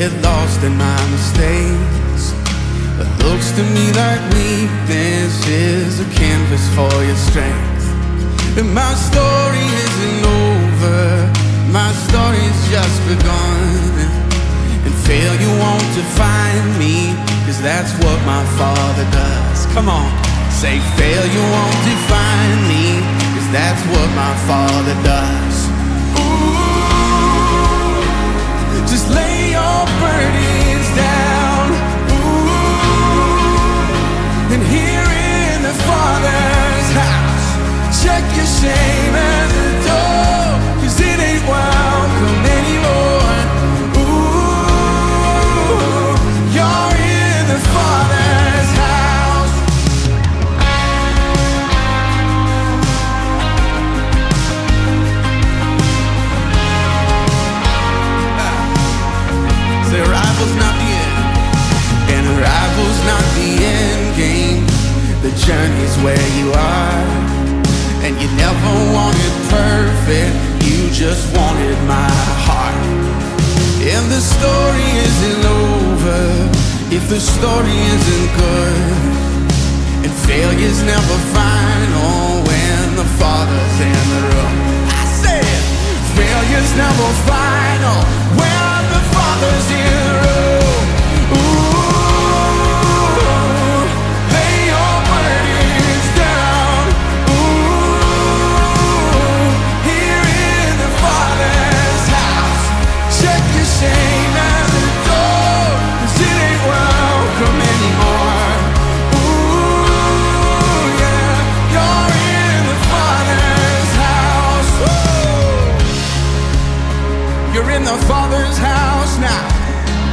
get lost in my mistakes. It looks to me like weakness is a canvas for your strength. And my story isn't over, my story's just begun. And failure won't define me, cause that's what my father does. Come on, say failure won't define me, cause that's what my father does. Ooh, just lay your Journey's where you are, and you never wanted perfect. You just wanted my heart. And the story isn't over if the story isn't good. And failure's never final when the father's in the room. I said, failure's never final when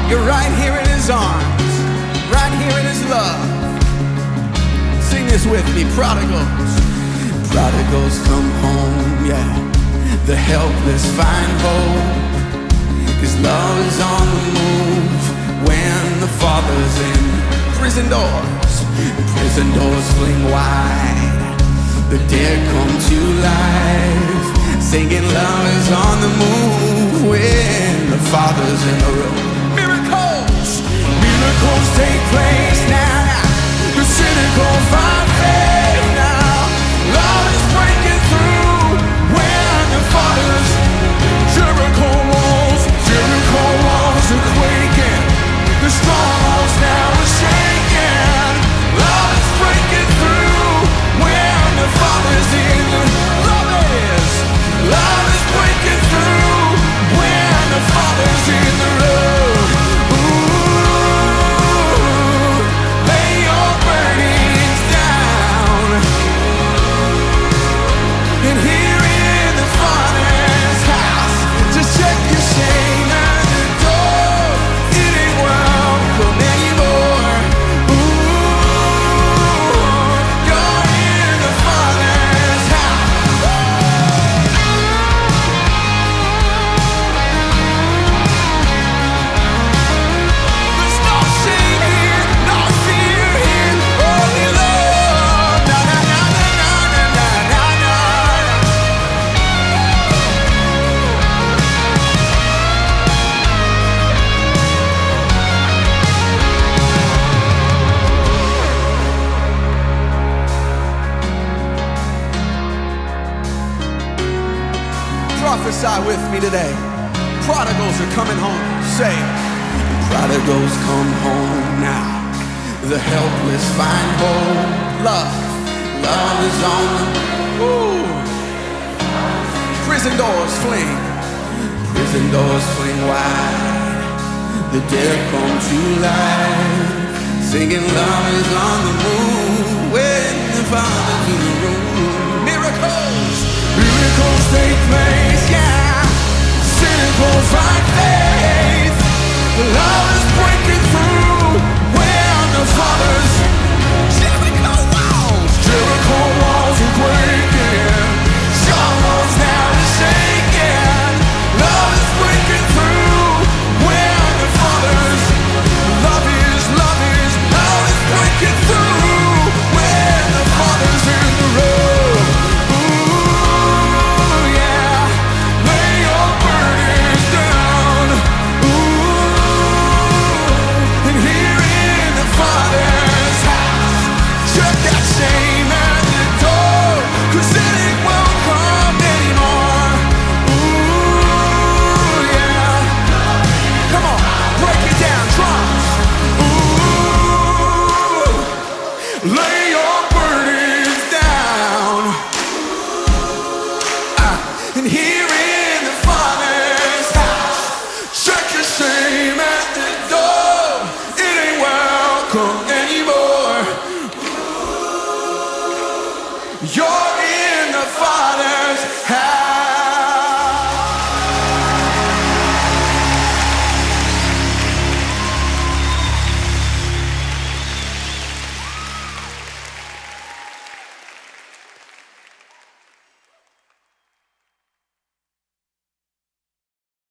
You're right here in His arms, right here in His love. Sing this with me, prodigals. Prodigals come home, yeah. The helpless find hope. Cause love is on the move when the Father's in prison doors. Prison doors fling wide. The dead come to life. Singing love is on the move when the Father's in the room. Miracles, take place now. The cynical Prophesy with me today. Prodigals are coming home. Say, prodigals come home now. The helpless find hope. Love, love is on the Ooh. Prison doors fling. Prison doors fling wide. The dead come to life. Singing love is on the move. When the Father's in the room. Miracles, miracles yeah. Cynical find faith. Love Here in the Father's house, your shame at the door. It ain't welcome anymore. You're in the Father's house.